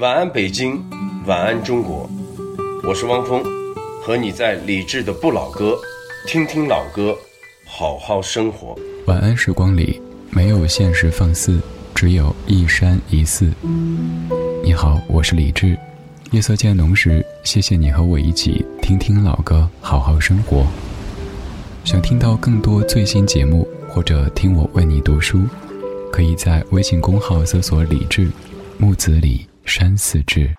晚安，北京，晚安，中国。我是汪峰，和你在理智的不老歌，听听老歌，好好生活。晚安时光里，没有现实放肆，只有一山一寺。你好，我是李志。夜色渐浓时，谢谢你和我一起听听老歌，好好生活。想听到更多最新节目，或者听我为你读书，可以在微信公号搜索“李志”，木子李，山寺至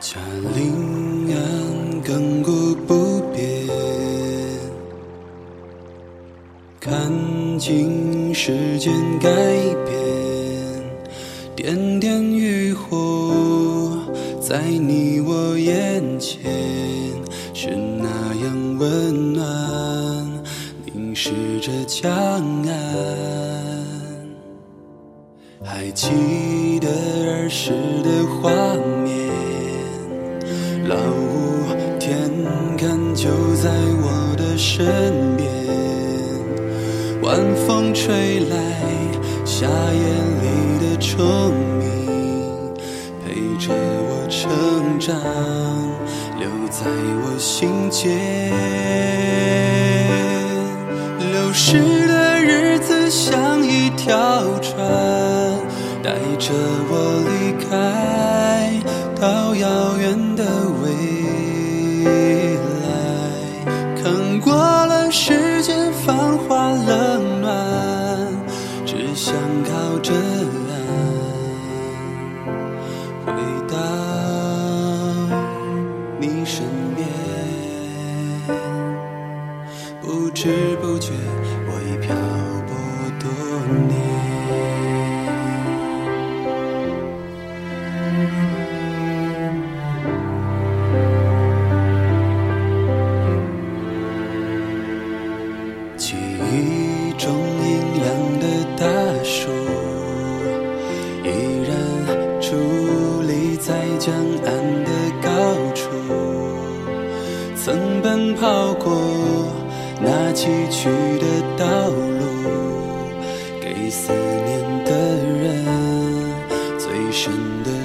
贾岭岸亘古不变，看尽世间改变，点点渔火。在你我眼前是那样温暖凝视着江岸还记得儿时的画面老屋田坎就在我的身边。晚风吹来夏夜里的憧上留在我心间流逝的日子像一条船带着我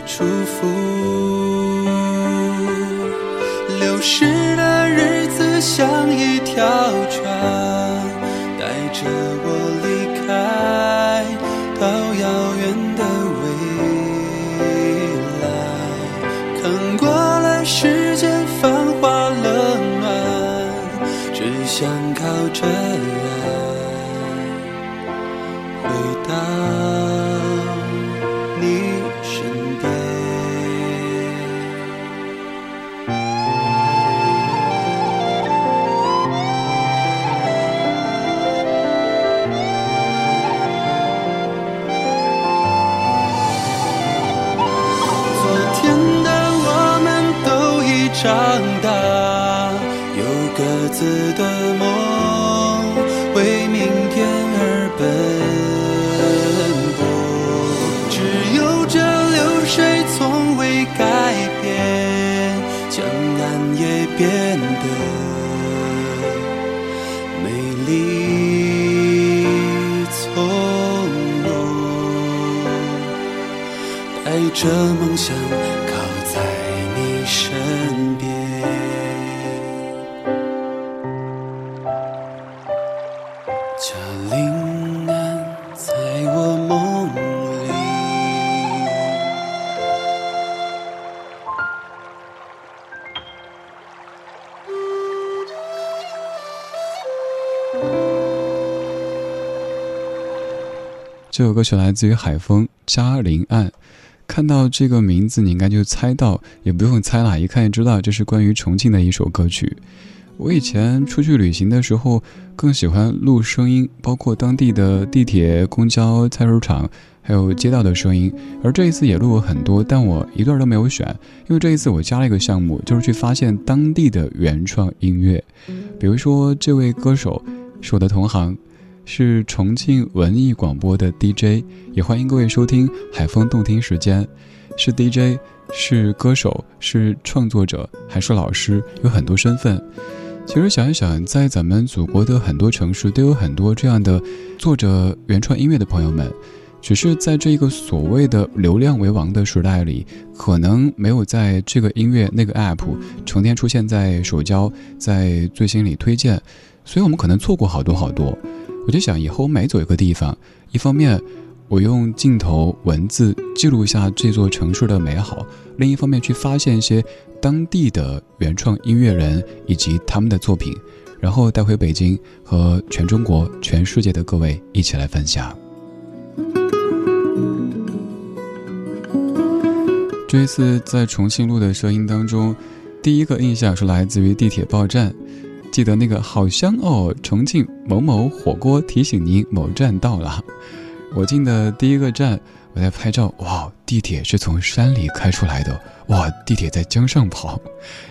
祝福流逝的日子像一条船带着我离开到遥远的未来看过了世间繁华冷暖只想靠着这梦想靠在你身边。嘉陵安，在我梦里。这首歌曲来自于海风《嘉陵岸》。看到这个名字，你应该就猜到，也不用猜了，一看就知道这是关于重庆的一首歌曲。我以前出去旅行的时候，更喜欢录声音，包括当地的地铁、公交、菜市场，还有街道的声音。而这一次也录了很多，但我一段都没有选，因为这一次我加了一个项目，就是去发现当地的原创音乐。比如说，这位歌手是我的同行。是重庆文艺广播的 DJ，也欢迎各位收听海风动听时间。是 DJ 是歌手，是创作者，还是老师，有很多身份。其实想一想，在咱们祖国的很多城市，都有很多这样的做着原创音乐的朋友们。只是在这一个所谓的流量为王的时代里，可能没有在这个音乐那个 app 成天出现在手交，在最新里推荐，所以我们可能错过好多好多。我就想，以后每走一个地方，一方面我用镜头、文字记录下这座城市的美好，另一方面去发现一些当地的原创音乐人以及他们的作品，然后带回北京和全中国、全世界的各位一起来分享。这一次在重庆录的声音当中，第一个印象是来自于地铁报站，记得那个好香哦，重庆某某火锅提醒您某站到了。我进的第一个站，我在拍照，哇，地铁是从山里开出来的，哇，地铁在江上跑，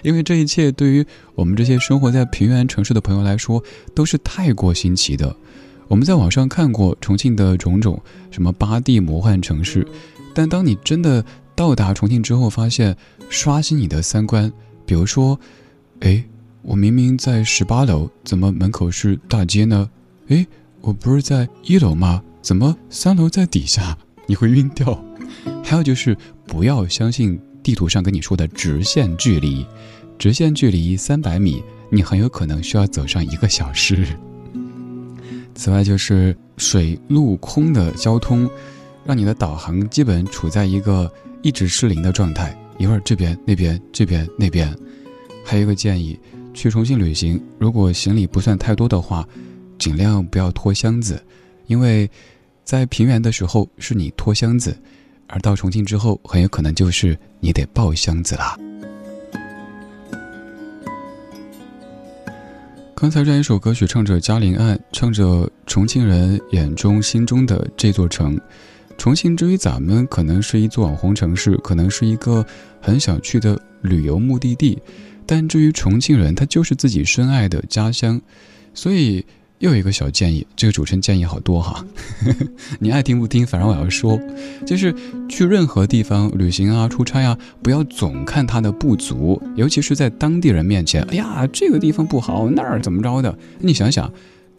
因为这一切对于我们这些生活在平原城市的朋友来说都是太过新奇的。我们在网上看过重庆的种种，什么八地魔幻城市，但当你真的。到达重庆之后，发现刷新你的三观。比如说，哎，我明明在十八楼，怎么门口是大街呢？哎，我不是在一楼吗？怎么三楼在底下？你会晕掉。还有就是，不要相信地图上跟你说的直线距离，直线距离三百米，你很有可能需要走上一个小时。此外，就是水陆空的交通，让你的导航基本处在一个。一直失灵的状态，一会儿这边那边这边那边，还有一个建议，去重庆旅行，如果行李不算太多的话，尽量不要拖箱子，因为在平原的时候是你拖箱子，而到重庆之后很有可能就是你得抱箱子啦。刚才这样一首歌曲，唱着嘉陵岸，唱着重庆人眼中心中的这座城。重庆之于咱们，可能是一座网红城市，可能是一个很想去的旅游目的地，但至于重庆人，他就是自己深爱的家乡。所以又有一个小建议，这个主持人建议好多哈，你爱听不听，反正我要说，就是去任何地方旅行啊、出差啊，不要总看它的不足，尤其是在当地人面前，哎呀，这个地方不好，那儿怎么着的？你想想，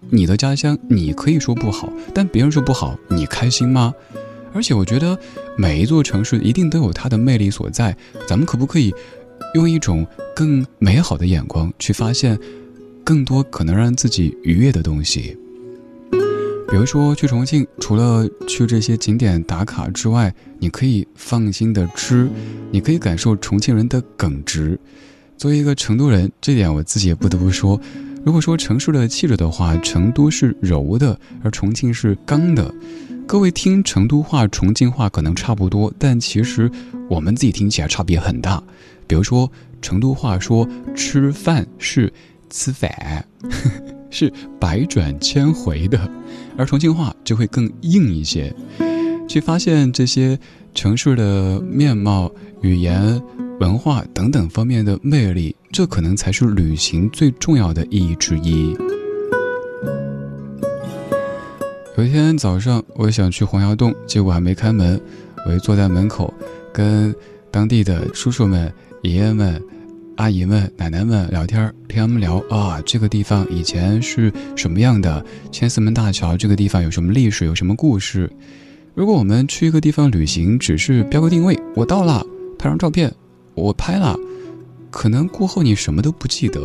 你的家乡，你可以说不好，但别人说不好，你开心吗？而且我觉得每一座城市一定都有它的魅力所在，咱们可不可以用一种更美好的眼光去发现更多可能让自己愉悦的东西？比如说去重庆，除了去这些景点打卡之外，你可以放心的吃，你可以感受重庆人的耿直。作为一个成都人，这点我自己也不得不说，如果说城市的气质的话，成都是柔的，而重庆是刚的。各位听成都话、重庆话可能差不多，但其实我们自己听起来差别很大。比如说，成都话说吃饭是吃饭，是百转千回的，而重庆话就会更硬一些。去发现这些城市的面貌、语言、文化等等方面的魅力，这可能才是旅行最重要的意义之一。有一天早上，我想去洪崖洞，结果还没开门，我就坐在门口，跟当地的叔叔们、爷爷们、阿姨们、奶奶们聊天，听他们聊啊，这个地方以前是什么样的？千厮门大桥这个地方有什么历史？有什么故事？如果我们去一个地方旅行，只是标个定位，我到了，拍张照片，我拍了，可能过后你什么都不记得。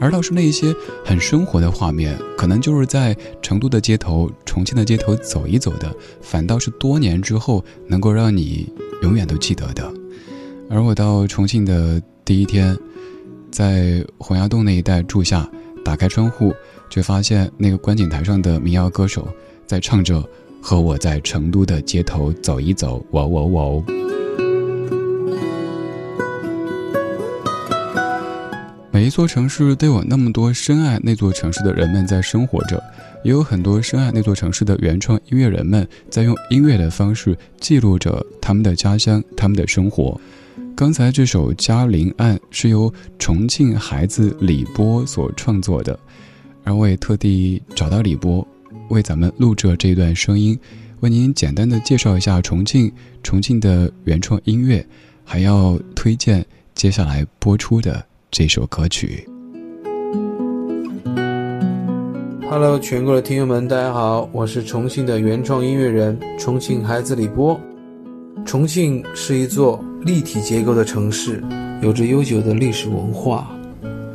而倒是那些很生活的画面，可能就是在成都的街头、重庆的街头走一走的，反倒是多年之后能够让你永远都记得的。而我到重庆的第一天，在洪崖洞那一带住下，打开窗户，却发现那个观景台上的民谣歌手在唱着《和我在成都的街头走一走》，哇哇哇！每一座城市都有那么多深爱那座城市的人们在生活着，也有很多深爱那座城市的原创音乐人们在用音乐的方式记录着他们的家乡、他们的生活。刚才这首《嘉陵岸》是由重庆孩子李波所创作的，而我也特地找到李波，为咱们录制了这段声音，为您简单的介绍一下重庆、重庆的原创音乐，还要推荐接下来播出的这首歌曲。Hello，全国的听友们，大家好，我是重庆的原创音乐人重庆孩子李波。重庆是一座立体结构的城市，有着悠久的历史文化，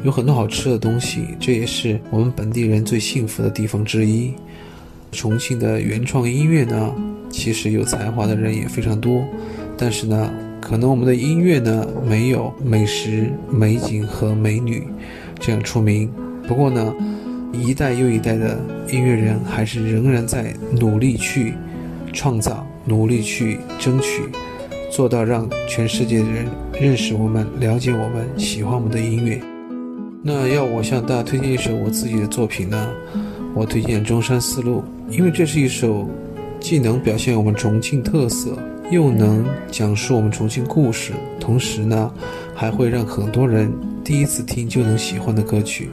有很多好吃的东西，这也是我们本地人最幸福的地方之一。重庆的原创音乐呢，其实有才华的人也非常多，但是呢，可能我们的音乐呢，没有美食、美景和美女这样出名。不过呢，一代又一代的音乐人还是仍然在努力去创造，努力去争取，做到让全世界的人认识我们、了解我们、喜欢我们的音乐。那要我向大家推荐一首我自己的作品呢？我推荐《中山四路》，因为这是一首既能表现我们重庆特色，又能讲述我们重庆故事，同时呢，还会让很多人第一次听就能喜欢的歌曲。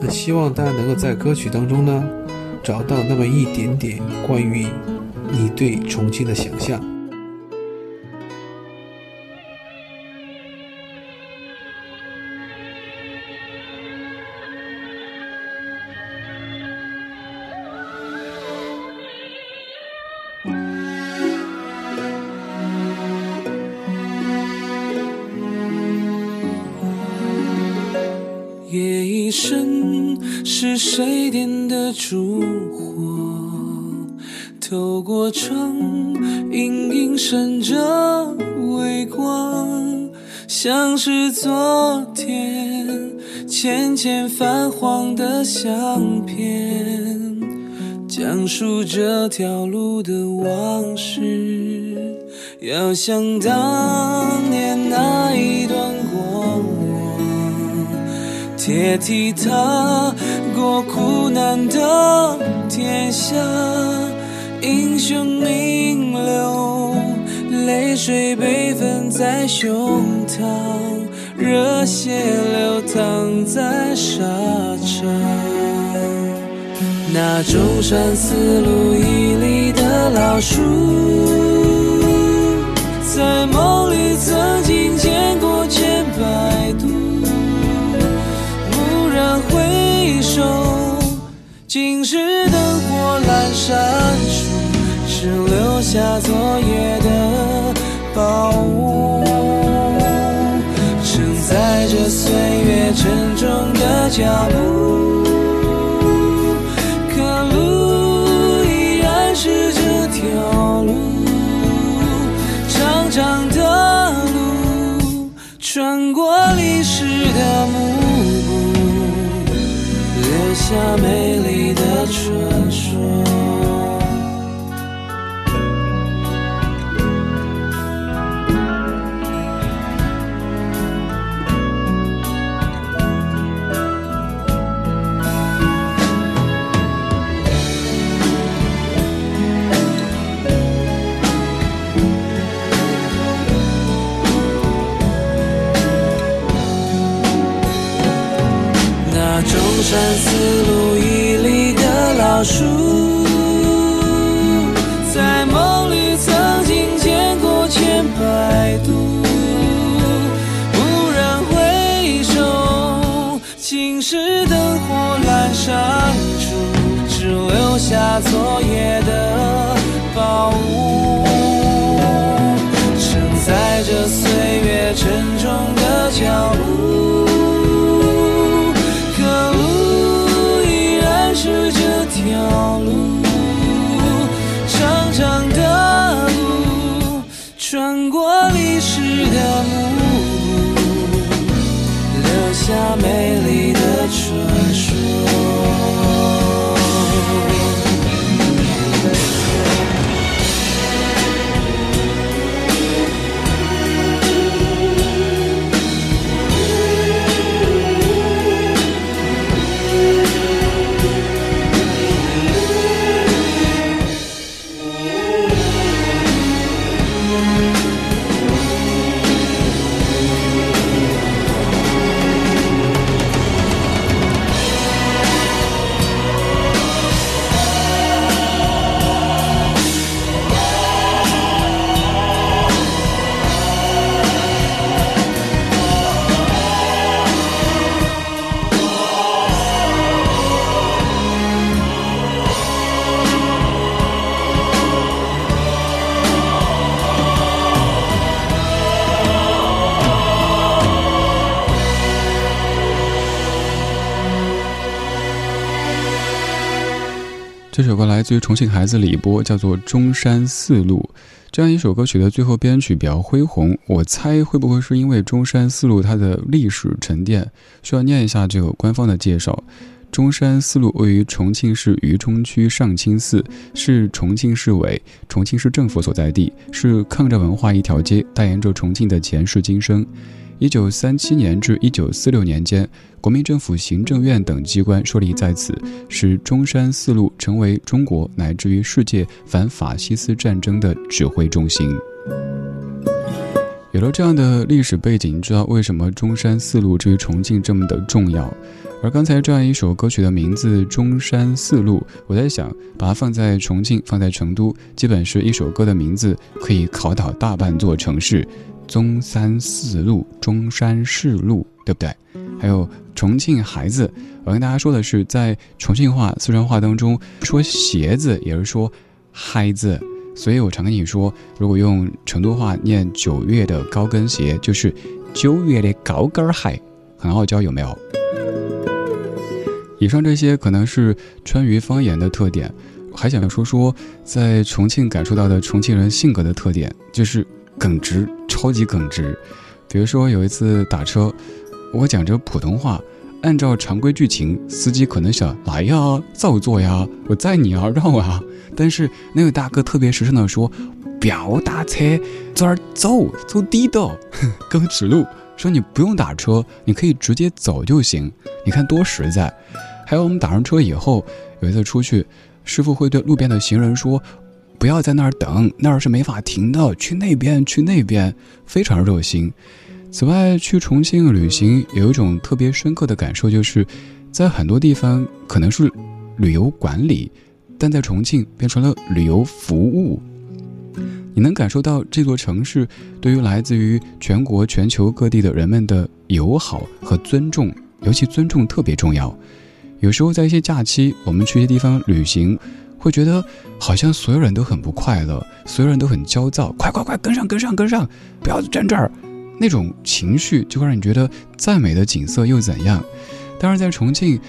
那希望大家能够在歌曲当中呢，找到那么一点点关于你对重庆的想象。是昨天浅浅泛黄的相片，讲述这条路的往事，遥想当年那一段过往。铁蹄踏过苦难的天下，英雄名留，泪水被分在胸膛，热血流淌在沙场。那中山四路一里的老树，在梦里曾经见过千百度。蓦然回首，竟是灯火阑珊处，只留下昨夜的宝物，承载着岁月沉重的脚步。这首歌来自于重庆孩子李波，叫做《中山四路》。这样一首歌曲的最后编曲比较恢宏，我猜会不会是因为中山四路它的历史沉淀？需要念一下这个官方的介绍：中山四路位于重庆市渝中区上清寺，是重庆市委、重庆市政府所在地，是抗战文化一条街，代言着重庆的前世今生。一九三七年至一九四六年间，国民政府行政院等机关设立在此，使中山四路成为中国乃至于世界反法西斯战争的指挥中心。有了这样的历史背景，知道为什么中山四路至于重庆这么的重要。而刚才这样一首歌曲的名字《中山四路》，我在想，把它放在重庆，放在成都，基本是一首歌的名字可以考倒大半座城市。中山四路、中山市路，对不对？还有重庆孩子，我跟大家说的是，在重庆话、四川话当中，说鞋子也是说孩子，所以我常跟你说，如果用成都话念九月的高跟鞋，就是九月的高跟鞋，很傲娇，有没有？以上这些可能是川渝方言的特点，还想要说说在重庆感受到的重庆人性格的特点，就是耿直。超级耿直，比如说有一次打车，我讲着普通话，按照常规剧情，司机可能想来呀，造作呀，我载你啊，让啊。但是那位大哥特别实诚的说，不要打车，这儿走，走地道，给我指路，说你不用打车，你可以直接走就行。你看多实在。还有我们打上车以后，有一次出去，师傅会对路边的行人说。不要在那儿等，那儿是没法停的。去那边，去那边，非常热心。此外，去重庆旅行有一种特别深刻的感受，就是在很多地方可能是旅游管理，但在重庆变成了旅游服务。你能感受到这座城市对于来自于全国、全球各地的人们的友好和尊重，尤其尊重特别重要。有时候在一些假期，我们去一些地方旅行。会觉得好像所有人都很不快乐，所有人都很焦躁，快快快跟上跟上跟上，不要站这儿，那种情绪就会让你觉得再美的景色又怎样？当然，在重庆，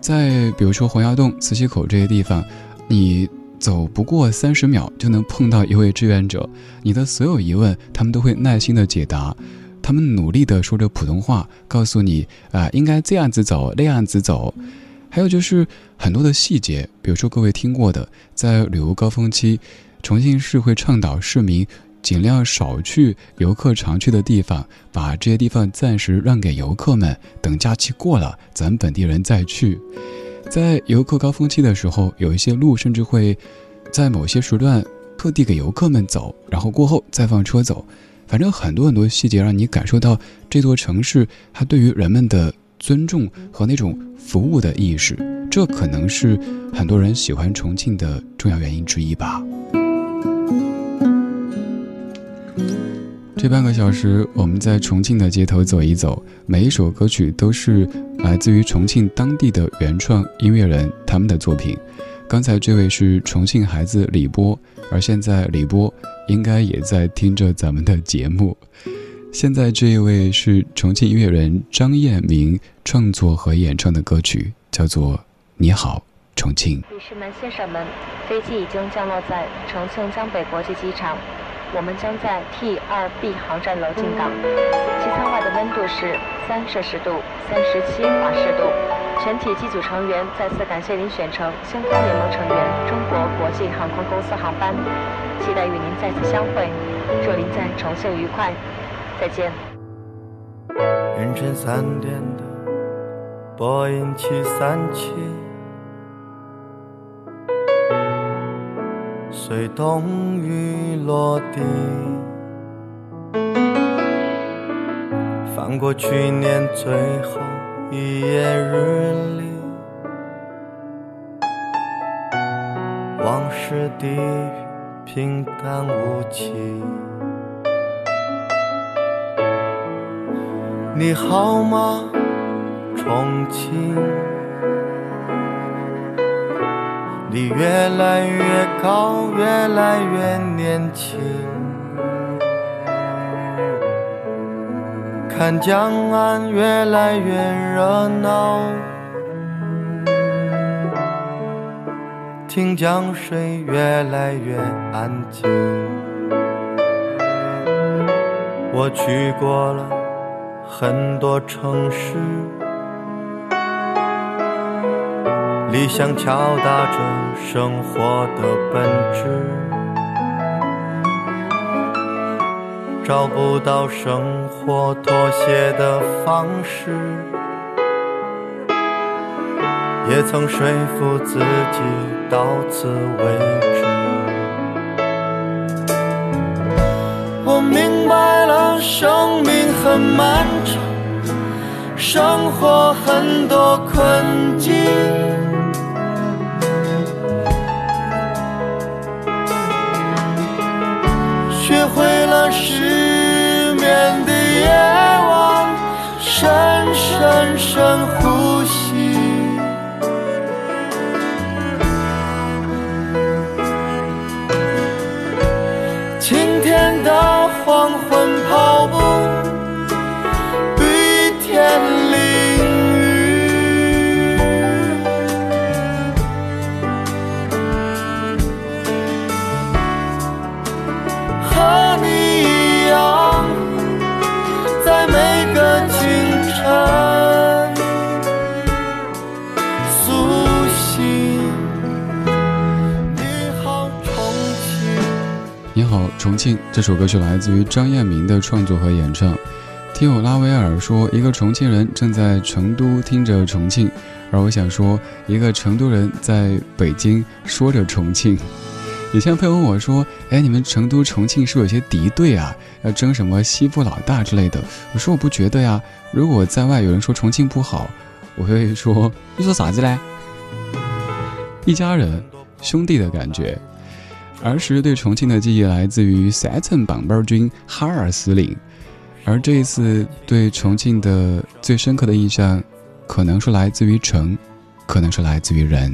在比如说洪崖洞、磁器口这些地方，你走不过三十秒就能碰到一位志愿者，你的所有疑问他们都会耐心的解答，他们努力的说着普通话，告诉你啊，应该这样子走，那样子走。还有就是很多的细节，比如说各位听过的，在旅游高峰期，重庆市会倡导市民尽量少去游客常去的地方，把这些地方暂时让给游客们，等假期过了，咱本地人再去。在游客高峰期的时候，有一些路甚至会在某些时段特地给游客们走，然后过后再放车走。反正很多很多细节，让你感受到这座城市它对于人们的。尊重和那种服务的意识，这可能是很多人喜欢重庆的重要原因之一吧。这半个小时，我们在重庆的街头走一走，每一首歌曲都是来自于重庆当地的原创音乐人他们的作品。刚才这位是重庆孩子李波，而现在李波应该也在听着咱们的节目。现在这一位是重庆音乐人张彦明创作和演唱的歌曲，叫做《你好，重庆》。女士们、先生们，飞机已经降落在重庆江北国际机场，我们将在 T 二 B 航站楼进港。机舱外的温度是三摄氏度，三十七华氏度。全体机组成员再次感谢您选乘星空联盟成员中国国际航空公司航班，期待与您再次相会。祝您在重庆愉快。再见。凌晨三点的波音七三七，随冬雨落地，翻过去年最后一页日历，往事地，平淡无奇。你好吗，重庆？你越来越高，越来越年轻。看江岸越来越热闹，听江水越来越安静。我去过了很多城市，理想敲打着生活的本质，找不到生活妥协的方式。也曾说服自己到此为止。我明白了，生命很漫长，生活很多困境，学会了失眠的夜晚，深深深你好，重庆。这首歌曲来自于张彦明的创作和演唱。听友拉维尔说，一个重庆人正在成都听着重庆，而我想说，一个成都人在北京说着重庆。以前朋友问我说：“哎，你们成都、重庆是不是有些敌对啊？要争什么西部老大之类的？”我说：“我不觉得呀。如果在外有人说重庆不好，我会说你说啥子嘞？一家人，兄弟的感觉。”儿时对重庆的记忆来自于三层棒棒军哈尔司令，而这一次对重庆的最深刻的印象，可能是来自于城，可能是来自于人。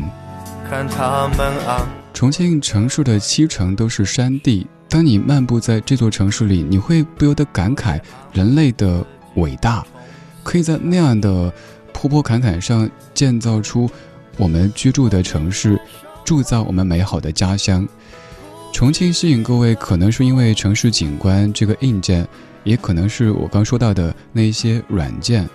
看他们啊，重庆城市的七成都是山地，当你漫步在这座城市里，你会不由得感慨人类的伟大，可以在那样的坡坡坎坎上建造出我们居住的城市，铸造我们美好的家乡。重庆吸引各位，可能是因为城市景观这个硬件，也可能是我刚说到的那一些软件。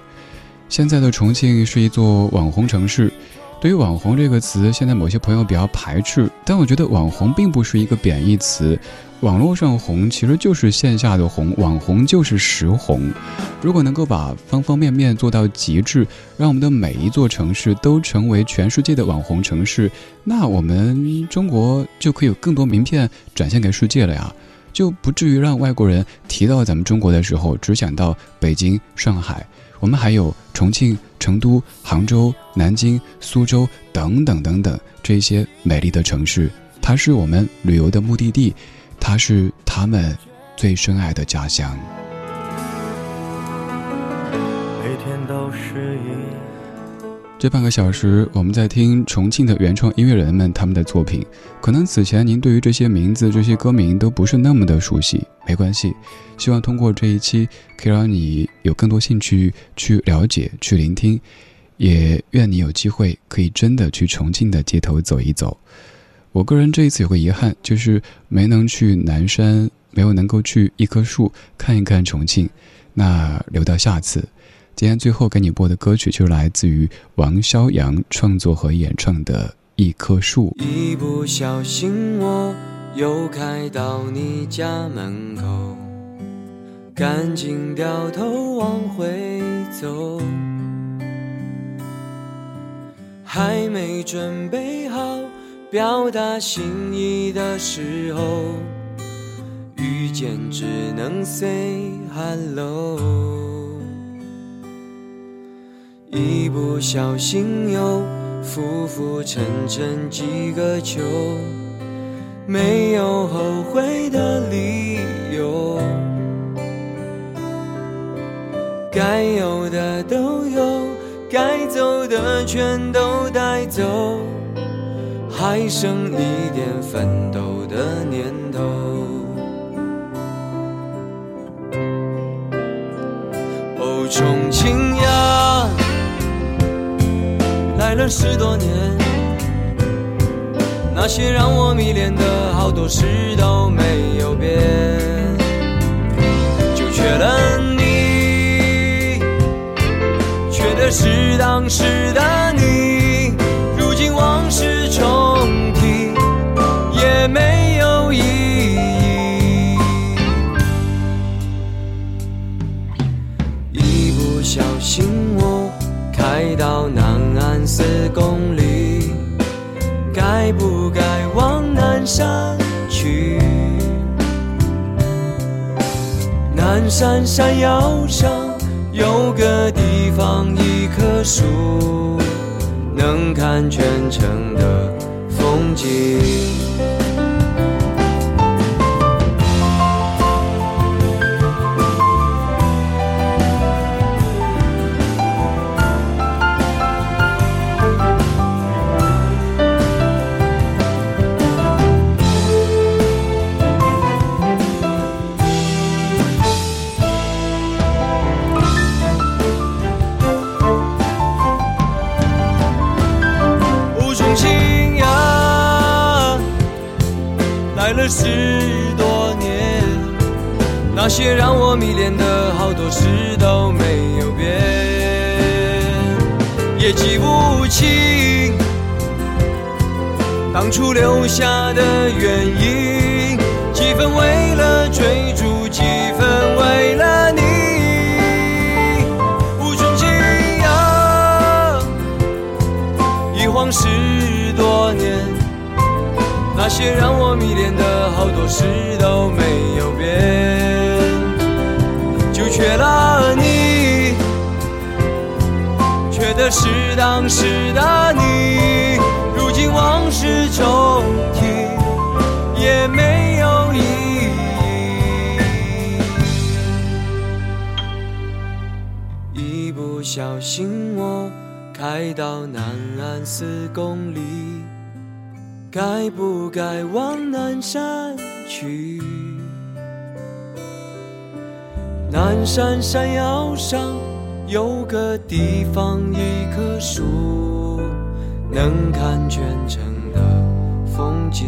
现在的重庆是一座网红城市。对于“网红”这个词，现在某些朋友比较排斥，但我觉得“网红”并不是一个贬义词。网络上红其实就是线下的红，网红就是实红。如果能够把方方面面做到极致，让我们的每一座城市都成为全世界的网红城市，那我们中国就可以有更多名片展现给世界了呀，就不至于让外国人提到咱们中国的时候只想到北京、上海。我们还有重庆、成都、杭州、南京、苏州等等等等这些美丽的城市，它是我们旅游的目的地，它是他们最深爱的家乡。每天都是一。这半个小时，我们在听重庆的原创音乐人们他们的作品。可能此前您对于这些名字、这些歌名都不是那么的熟悉，没关系。希望通过这一期，可以让你有更多兴趣去了解、去聆听。也愿你有机会可以真的去重庆的街头走一走。我个人这一次有个遗憾，就是没能去南山，没有能够去一棵树看一看重庆。那留到下次。今天最后给你播的歌曲，就是来自于王肖阳创作和演唱的《一棵树》。一不小心，我又开到你家门口，赶紧掉头往回走，还没准备好表达心意的时候，遇见只能 say hello。一不小心又浮浮沉沉几个秋，没有后悔的理由，该有的都有，该走的全都带走，还剩一点奋斗的念头。哦，重十多年，那些让我迷恋的好多事都没有变，就缺了你，缺的是当时的山山腰上有个地方，一棵树，能看全城的风景。十多年，那些让我迷恋的好多事都没有变，也记不清当初留下的原因，几分为了追逐，几分为了你。无中情呀。一晃十多年，那些让事都没有变，就缺了你，缺的是当时的你。如今往事重提，也没有意义。一不小心，我开到南岸四公里，该不该往南山去？南山山腰上有个地方，一棵树，能看全城的风景。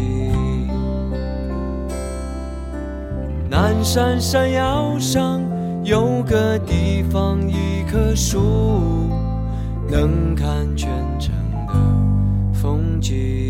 南山山腰上有个地方，一棵树，能看全城的风景。